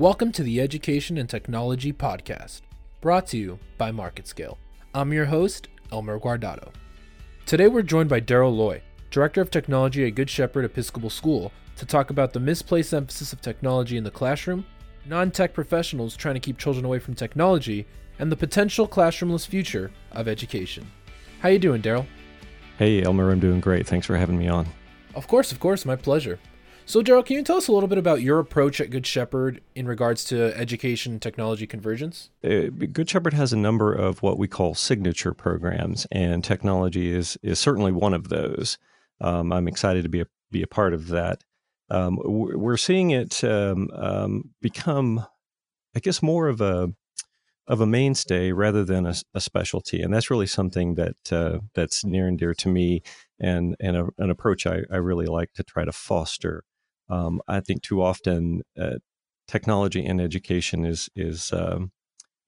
Welcome to the Education and Technology Podcast, brought to you by MarketScale. I'm your host, Elmer Guardado. Today we're joined by Darryl Loy, Director of Technology at Good Shepherd Episcopal School, to talk about the misplaced emphasis of technology in the classroom, non tech professionals trying to keep children away from technology, and the potential classroomless future of education. How you doing, Darryl? Hey, Elmer, I'm doing great. Thanks for having me on. Of course, of course, my pleasure. So, Darryl, can you tell us a little bit about your approach at Good Shepherd in regards to education and technology convergence? Uh, Good Shepherd has a number of what we call signature programs, and technology is is certainly one of those. Um, I'm excited to be a be a part of that. Um, we're seeing it um, um, become, I guess, more of a of a mainstay rather than a, a specialty, and that's really something that uh, that's near and dear to me, and and a, an approach I, I really like to try to foster. Um, I think too often uh, technology and education is is um,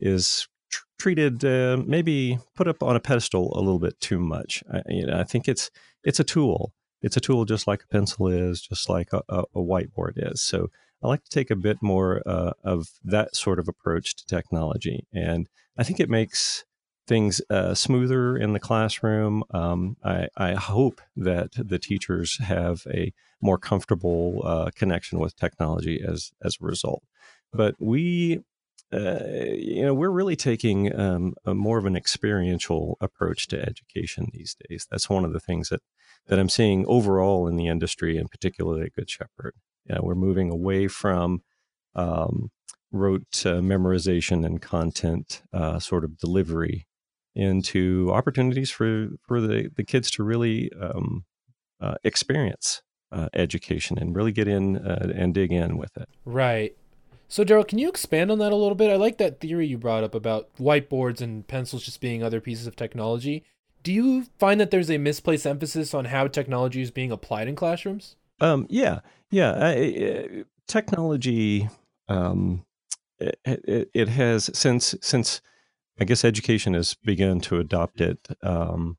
is tr- treated uh, maybe put up on a pedestal a little bit too much. I, you know, I think it's it's a tool. It's a tool just like a pencil is, just like a, a, a whiteboard is. So I like to take a bit more uh, of that sort of approach to technology, and I think it makes things uh, smoother in the classroom. Um, I, I, hope that the teachers have a more comfortable uh, connection with technology as as a result. But we, uh, you know, we're really taking um, more of an experiential approach to education these days. That's one of the things that that I'm seeing overall in the industry, and particularly at Good Shepherd. You know, we're moving away from um, rote uh, memorization and content uh, sort of delivery into opportunities for for the the kids to really um, uh, experience uh, education and really get in uh, and dig in with it. Right. So, Darryl, can you expand on that a little bit? I like that theory you brought up about whiteboards and pencils just being other pieces of technology. Do you find that there's a misplaced emphasis on how technology is being applied in classrooms? Um, yeah, yeah. I, I, technology, um, it, it, it, has since since I guess education has begun to adopt it. Um,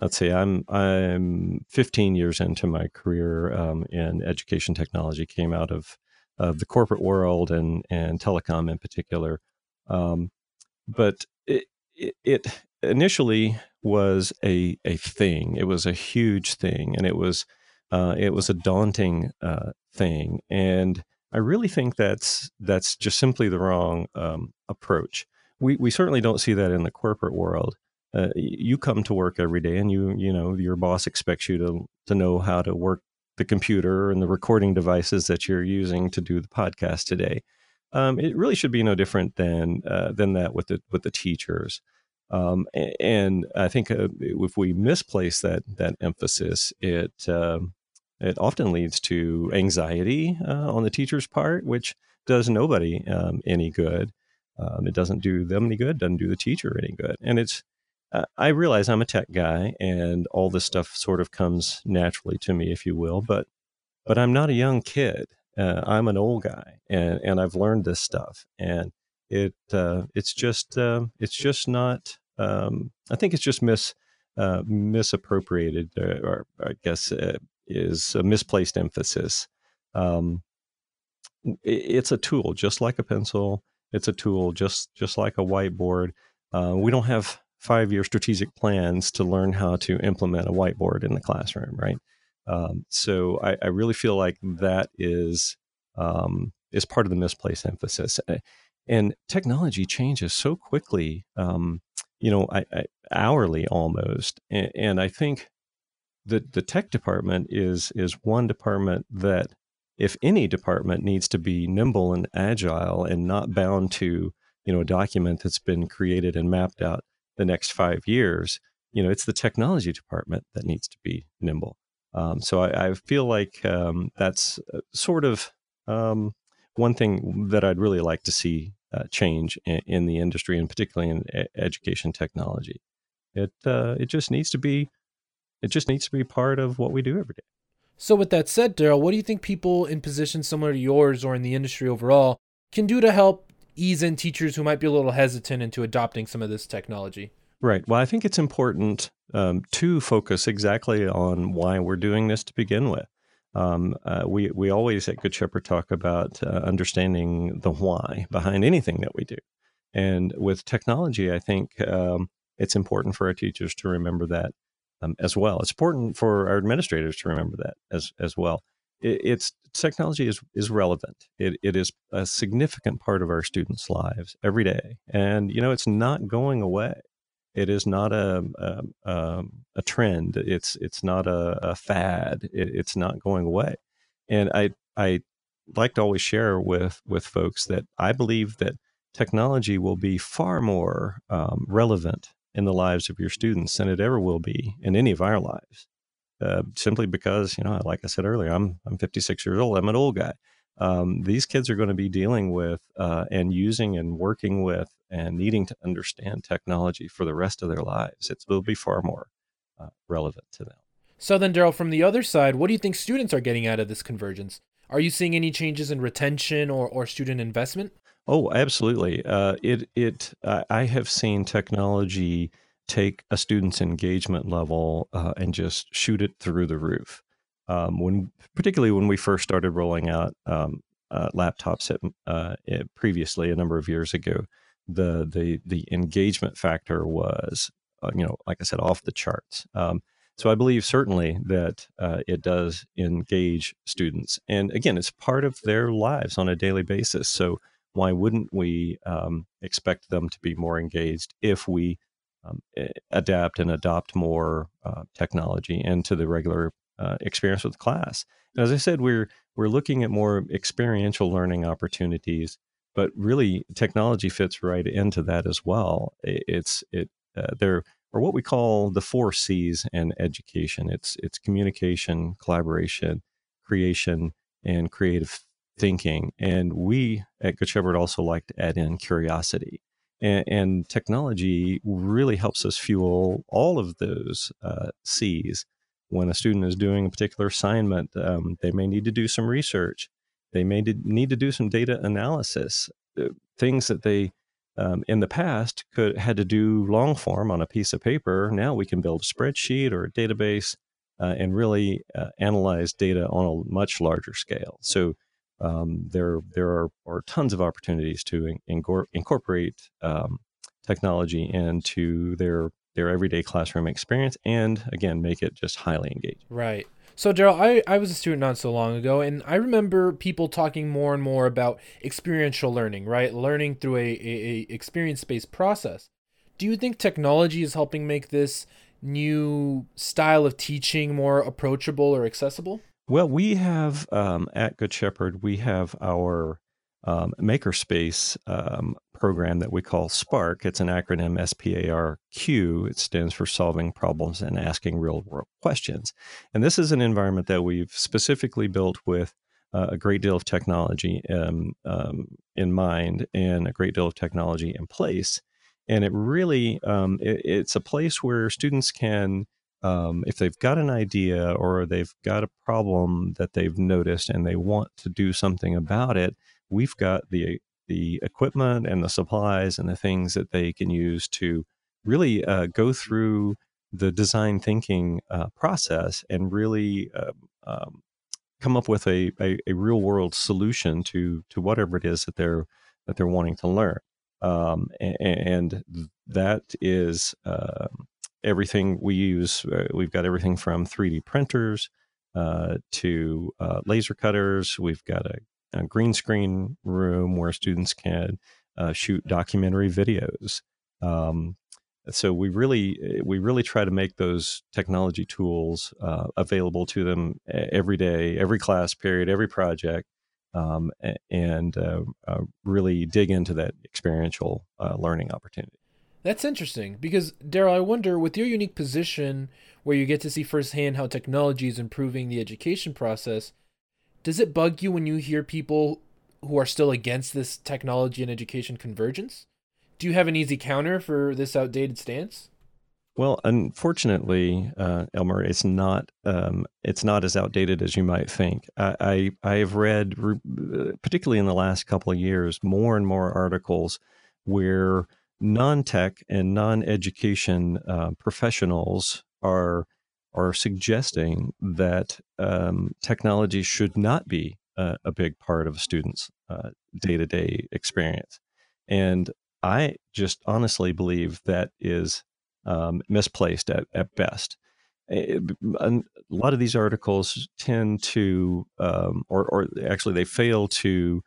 let's see, I'm I'm 15 years into my career um, in education technology. Came out of of the corporate world and and telecom in particular, um, but it, it, it initially was a a thing. It was a huge thing, and it was uh, it was a daunting uh, thing. And I really think that's that's just simply the wrong um, approach we, we certainly don't see that in the corporate world. Uh, you come to work every day and you you know your boss expects you to to know how to work the computer and the recording devices that you're using to do the podcast today. Um, it really should be no different than uh, than that with the with the teachers. Um, and I think uh, if we misplace that that emphasis, it um, it often leads to anxiety uh, on the teacher's part, which does nobody um, any good. Um, it doesn't do them any good, doesn't do the teacher any good. And it's, uh, I realize I'm a tech guy and all this stuff sort of comes naturally to me, if you will, but, but I'm not a young kid. Uh, I'm an old guy and, and I've learned this stuff and it, uh, it's just, uh, it's just not, um, I think it's just mis, uh, misappropriated uh, or, or I guess is a misplaced emphasis. Um, it's a tool just like a pencil it's a tool just just like a whiteboard. Uh, we don't have five year strategic plans to learn how to implement a whiteboard in the classroom, right? Um, so I, I, really feel like that is um, is part of the misplaced emphasis. And technology changes so quickly, um, you know, I, I, hourly almost. And, and I think that the tech department is is one department that if any department needs to be nimble and agile and not bound to you know a document that's been created and mapped out the next five years you know it's the technology department that needs to be nimble um, so I, I, feel like um, that's uh, sort of um, one thing that I'd really like to see uh, change in, in, the industry and particularly in education technology. It uh, it just needs to be it just needs to be part of what we do every day. So, with that said, Darryl, what do you think people in positions similar to yours or in the industry overall can do to help ease in teachers who might be a little hesitant into adopting some of this technology? Right. Well, I think it's important um, to focus exactly on why we're doing this to begin with. um, uh, we we always at Good Shepherd talk about uh, understanding the why behind anything that we do, and with technology, I think um, it's important for our teachers to remember that um, as well. It's important for our administrators to remember that as as well. It, it's technology is is relevant. It it is a significant part of our students' lives every day, and you know it's not going away. It is not a a, um, a trend. It's it's not a, a fad. It, it's not going away. And I I like to always share with with folks that I believe that technology will be far more um, relevant in the lives of your students than it ever will be in any of our lives. Uh, simply because you know, like I said earlier, I'm I'm 56 years old. I'm an old guy um, these kids are going to be dealing with uh, and using and working with and needing to understand technology for the rest of their lives. It will be far more uh, relevant to them. So then, Darryl, from the other side, what do you think students are getting out of this convergence? Are you seeing any changes in retention or, or student investment? Oh, absolutely. Uh, it it I have seen technology take a student's engagement level uh, and just shoot it through the roof um, when particularly when we first started rolling out um, uh, laptops at, uh, it, previously a number of years ago, the the the engagement factor was uh, you know like I said off the charts. Um, so I believe certainly that uh, it does engage students, and again, it's part of their lives on a daily basis. So why wouldn't we um, expect them to be more engaged if we um, adapt and adopt more uh, technology into the regular uh, experience with class. And as I said, we're we're looking at more experiential learning opportunities, but really technology fits right into that as well. It's it uh, there are what we call the four C's in education. It's it's communication, collaboration, creation, and creative thinking. And we at Good Shepherd also like to add in curiosity. And, and technology really helps us fuel all of those uh, C's when a student is doing a particular assignment, um, they may need to do some research. They may need to do some data analysis, uh, things that they um, in the past could had to do long form on a piece of paper. Now we can build a spreadsheet or a database uh, and really uh, analyze data on a much larger scale. So um, there there are, are, tons of opportunities to in, incorporate um, technology into their their everyday classroom experience and again make it just highly engaging. Right. So darryl I, I was a student not so long ago and i remember people talking more and more about experiential learning right? Learning through a, a, a experience-based process. Do you think technology is helping make this new style of teaching more approachable or accessible well we have um, at good shepherd we have our um, makerspace um, program that we call Spark. It's an acronym S P A R Q. It stands for solving problems and asking real world questions. And this is an environment that we've specifically built with uh, a great deal of technology um, um, in mind and a great deal of technology in place. And it really, um, it, it's a place where students can, um, if they've got an idea or they've got a problem that they've noticed and they want to do something about it, we've got the the equipment and the supplies and the things that they can use to really uh, go through the design thinking uh, process and really uh, um, come up with a, a, a, real world solution to to whatever it is that they're that they're wanting to learn. Um, and, and, that is um, everything we use uh, we've got everything from 3d printers uh, to uh, laser cutters we've got a a green screen room where students can uh, shoot documentary videos. Um, so we really we really try to make those technology tools uh, available to them every day, every class period, every project, um, and uh, uh, really dig into that experiential uh, learning opportunity. That's interesting because Darryl, I wonder with your unique position where you get to see firsthand how technology is improving the education process does it bug you when you hear people who are still against this technology and education convergence? Do you have an easy counter for this outdated stance? Well, unfortunately, uh, Elmer, it's not um, it's not as outdated as you might think. I I, I have read, particularly in the last couple of years, more and more articles where non-tech and non-education uh, professionals are are suggesting that um, technology should not be a, a, big part of a student's day to day experience. And I just honestly believe that is um, misplaced at, at best. It, a lot of these articles tend to, um, or, or actually, they fail to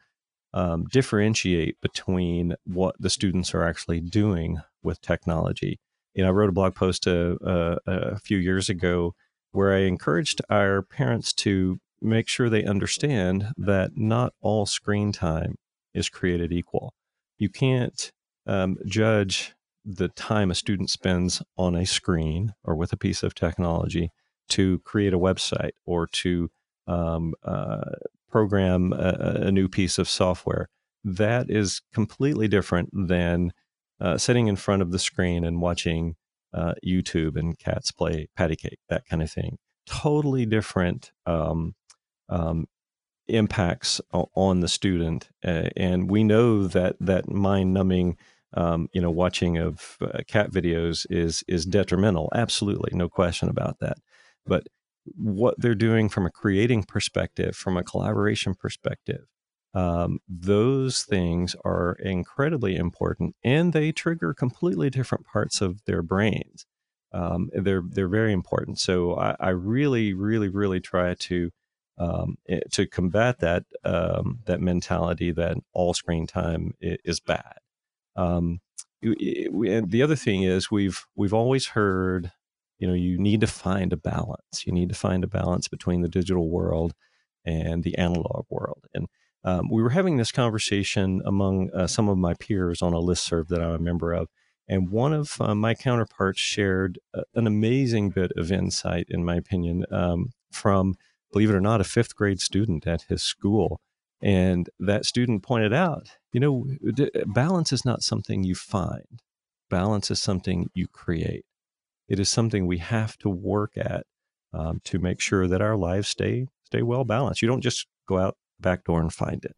um, differentiate between what the students are actually doing with technology. You know, I wrote a blog post a, a, a few years ago where I encouraged our parents to make sure they understand that not all screen time is created equal. You can't um, judge the time a student spends on a screen or with a piece of technology to create a website or to um, uh, program a, a, new piece of software. That is completely different than uh, sitting in front of the screen and watching uh, YouTube and cats play patty cake, that kind of thing. Totally different um, um, impacts on the student, uh, and we know that that mind-numbing, um, you know, watching of uh, cat videos is is detrimental. Absolutely, no question about that. But what they're doing from a creating perspective, from a collaboration perspective, um, those things are incredibly important, and they trigger completely different parts of their brains. Um, they're they're very important. So I, I really, really, really try to um, eh, to combat that um, that mentality that all screen time is bad. Um, and the other thing is we've we've always heard you know you need to find a balance. You need to find a balance between the digital world and the analog world. And um, we were having this conversation among uh, some of my peers on a list serve that i'm a member of and one of uh, my counterparts shared uh, an amazing bit of insight in my opinion um, from believe it or not a fifth grade student at his school. And that student pointed out you know balance is not something you find. Balance is something you create it is something we have to work at um, to make sure that our lives stay stay well balanced. You don't just go out back door and find it.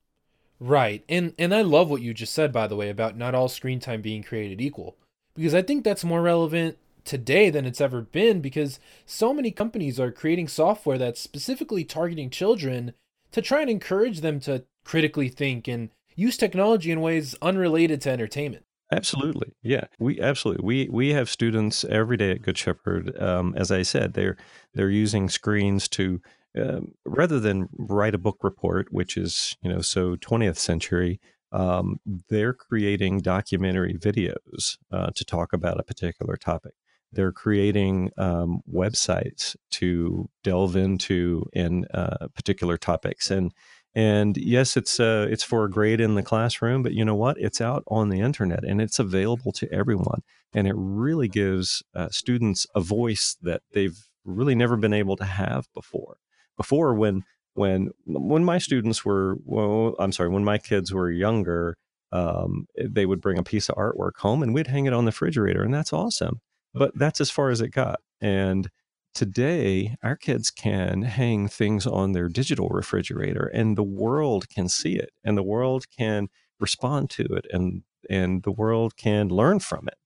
Right. And and I love what you just said by the way about not all screen time being created equal because I think that's more relevant today than it's ever been because so many companies are creating software that's specifically targeting children to try and encourage them to critically think and use technology in ways unrelated to entertainment. Absolutely, yeah. We absolutely we we have students every day at Good Shepherd. Um, as I said, they're they're using screens to um, rather than write a book report, which is you know so 20th century. Um, they're creating documentary videos uh, to talk about a particular topic. They're creating um, websites to delve into in uh, particular topics and and yes, it's uh, it's for a grade in the classroom, but you know what? It's out on the internet and it's available to everyone, and it really gives uh, students a voice that they've really never been able to have before. Before, when when when my students were, well, I'm sorry, when my kids were younger, um, they would bring a piece of artwork home and we'd hang it on the refrigerator, and that's awesome. But that's as far as it got, and today our kids can hang things on their digital refrigerator and the world can see it and the world can respond to it and and the world can learn from it.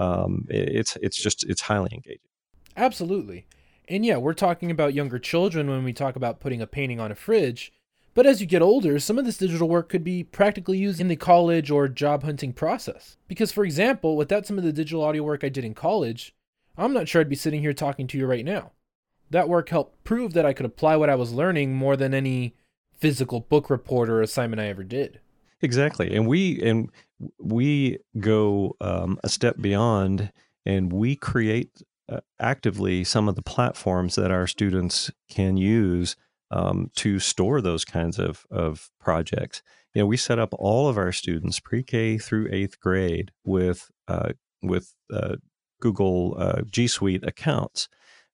Um, it's it's just it's highly engaging. Absolutely. And yeah we're talking about younger children when we talk about putting a painting on a fridge but as you get older, some of this digital work could be practically used in the college or job hunting process. Because, for example, without some of the digital audio work I did in college, I'm not sure I'd be sitting here talking to you right now. That work helped prove that I could apply what I was learning more than any physical book report or assignment I ever did. Exactly, and we and we go um, a step beyond, and we create uh, actively some of the platforms that our students can use um, to store those kinds of of projects. You know, we set up all of our students pre-K through eighth grade with uh, with uh, Google uh, G Suite accounts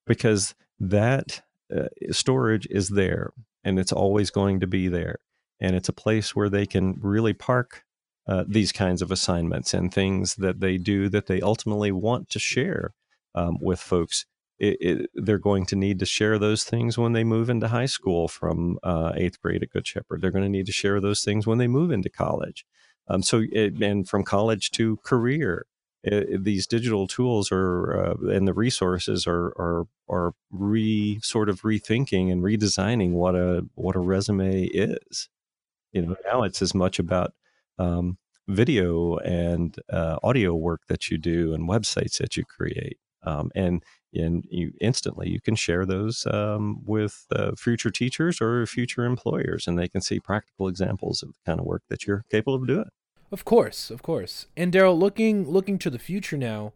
because that uh, storage is there and it's always going to be there. And it's a place where they can really park uh, these kinds of assignments and things that they do that they ultimately want to share um, with folks. It, it, they're going to need to share those things when they move into high school from uh, eighth grade at Good Shepherd. They're going to need to share those things when they move into college. Um, so, it, and from college to career it, these digital tools are uh, and the resources are are are re sort of rethinking and redesigning what a what a resume is. You know, now it's as much about um, video and uh, audio work that you do and websites that you create, um, and and you instantly you can share those um, with uh, future teachers or future employers, and they can see practical examples of the kind of work that you're capable of doing. Of course, of course. And Darryl, looking looking to the future now,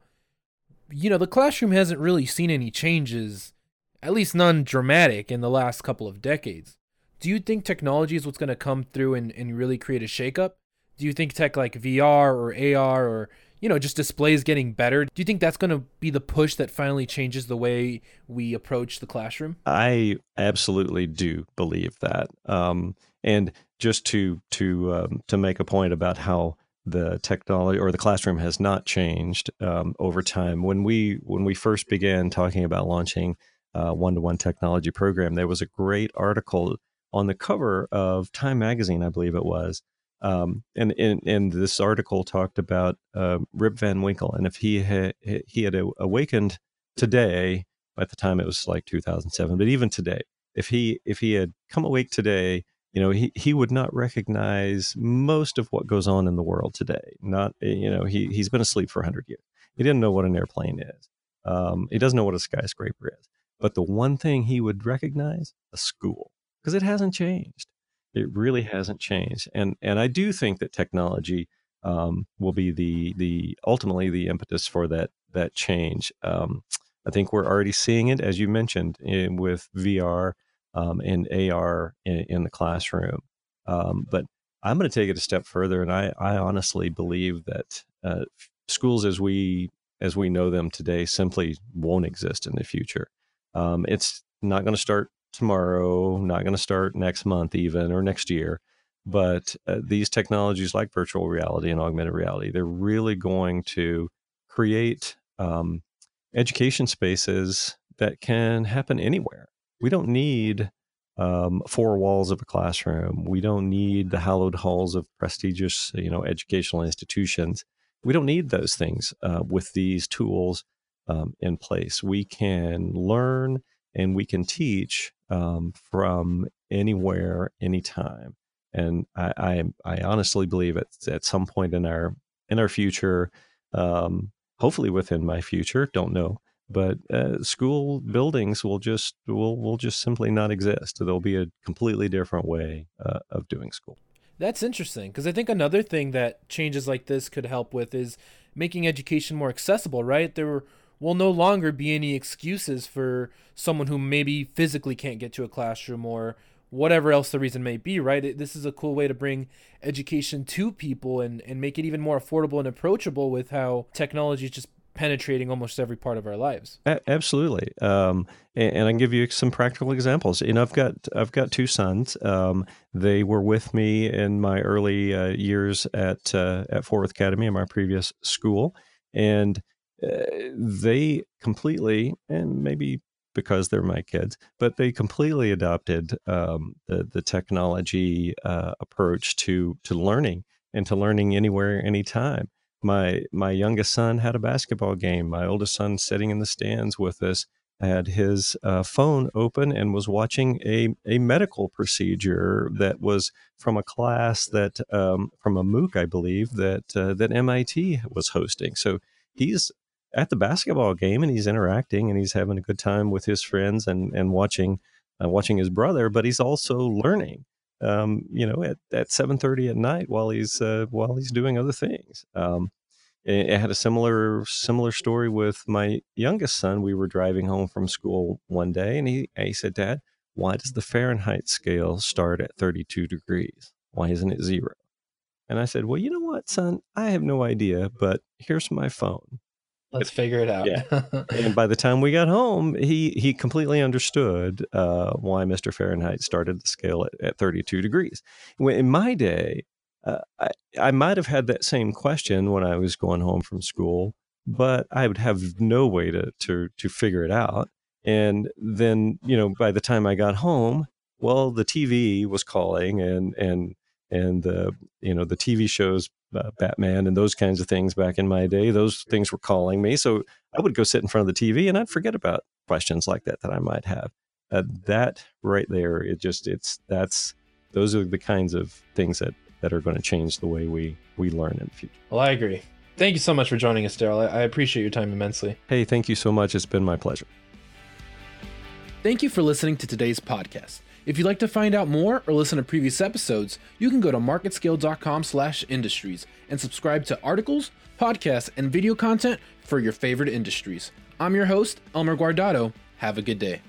you know, the classroom hasn't really seen any changes, at least none dramatic, in the last couple of decades. Do you think technology is what's going to come through and, and really create a shakeup? Do you think tech like VR or AR or you know just displays getting better? Do you think that's going to be the push that finally changes the way we approach the classroom? I absolutely do believe that. Um, and just to to um, to make a point about how the technology or the classroom has not changed um, over time. When we when we first began talking about launching one to one technology program, there was a great article on the cover of Time magazine, I believe it was. Um, and, and this article talked about uh, Rip Van Winkle, and if he had he had awakened today, at the time it was like 2007, but even today, if he if he had come awake today you know he, he would not recognize most of what goes on in the world today. Not eh, you know he, he's been asleep for 100 years. He didn't know what an airplane is. Um, he doesn't know what a skyscraper is. But the one thing he would recognize a school because it hasn't changed. It really hasn't changed. And and i do think that technology um, will be the the ultimately the impetus for that that change. Um, i think we're already seeing it as you mentioned in, eh, with vr um, AR in, in the classroom. Um, but I'm going to take it a step further, and I, I honestly believe that uh, schools as we as we know them today simply won't exist in the future. Um, it's not going to start tomorrow, not going to start next month, even or next year. But uh, these technologies like virtual reality and augmented reality, they're really going to create um, education spaces that can happen anywhere we don't need um, four walls of a classroom. We don't need the hallowed halls of prestigious, you know, educational institutions. We don't need those things uh, with these tools um, in place. We can learn and we can teach um, from anywhere, anytime. And I, I, I, honestly believe at, at some point in our in our future, um, hopefully within my future, don't know, but uh, school buildings will just will will just simply not exist. There'll be a completely different way uh, of doing school. That's interesting because I think another thing that changes like this could help with is making education more accessible. Right, there will no longer be any excuses for someone who maybe physically can't get to a classroom or whatever else the reason may be. Right, this is a cool way to bring education to people and and make it even more affordable and approachable with how technology is just penetrating almost every part of our lives. Absolutely, um, and, and, I can give you some practical examples. You know, I've got I've got two sons. Um, they were with me in my early uh, years at uh, at Fort Worth Academy in my previous school, and uh, they completely and maybe because they're my kids, but they completely adopted um, the the technology uh, approach to to learning and to learning anywhere, anytime my my youngest son had a basketball game. My oldest son sitting in the stands with us had his uh, phone open and was watching a, a medical procedure that was from a class that um, from a MOOC, I believe that uh, that MIT was hosting. So he's at the basketball game and he's interacting and he's having a good time with his friends and and watching uh, watching his brother, but he's also learning um, you know, at, at 7:30 at night while he's uh, while he's doing other things. Um, I had a similar similar story with my youngest son. We were driving home from school one day, and he he said, "Dad, why does the Fahrenheit scale start at 32 degrees? Why isn't it zero?" And I said, "Well, you know what, son? I have no idea, but here's my phone. Let's figure it out. Yeah. and by the time we got home, he he completely understood uh, why Mr. Fahrenheit started the scale at, at 32 degrees. When, in my day, uh, I, I might have had that same question when I was going home from school, but I would have no way to to to figure it out. And then, you know, by the time I got home, well, the TV was calling, and and and the you know the TV shows uh, Batman and those kinds of things back in my day. Those things were calling me, so I would go sit in front of the TV and I'd forget about questions like that that I might have. Uh, that right there, it just it's that's those are the kinds of things that that are going to change the way we we learn in the future. Well, I agree. Thank you so much for joining us, Darryl. I appreciate your time immensely. Hey, thank you so much. It's been my pleasure. Thank you for listening to today's podcast. If you'd like to find out more or listen to previous episodes, you can go to marketscale.com/industries and subscribe to articles, podcasts, and video content for your favorite industries. I'm your host, Elmer Guardado. Have a good day.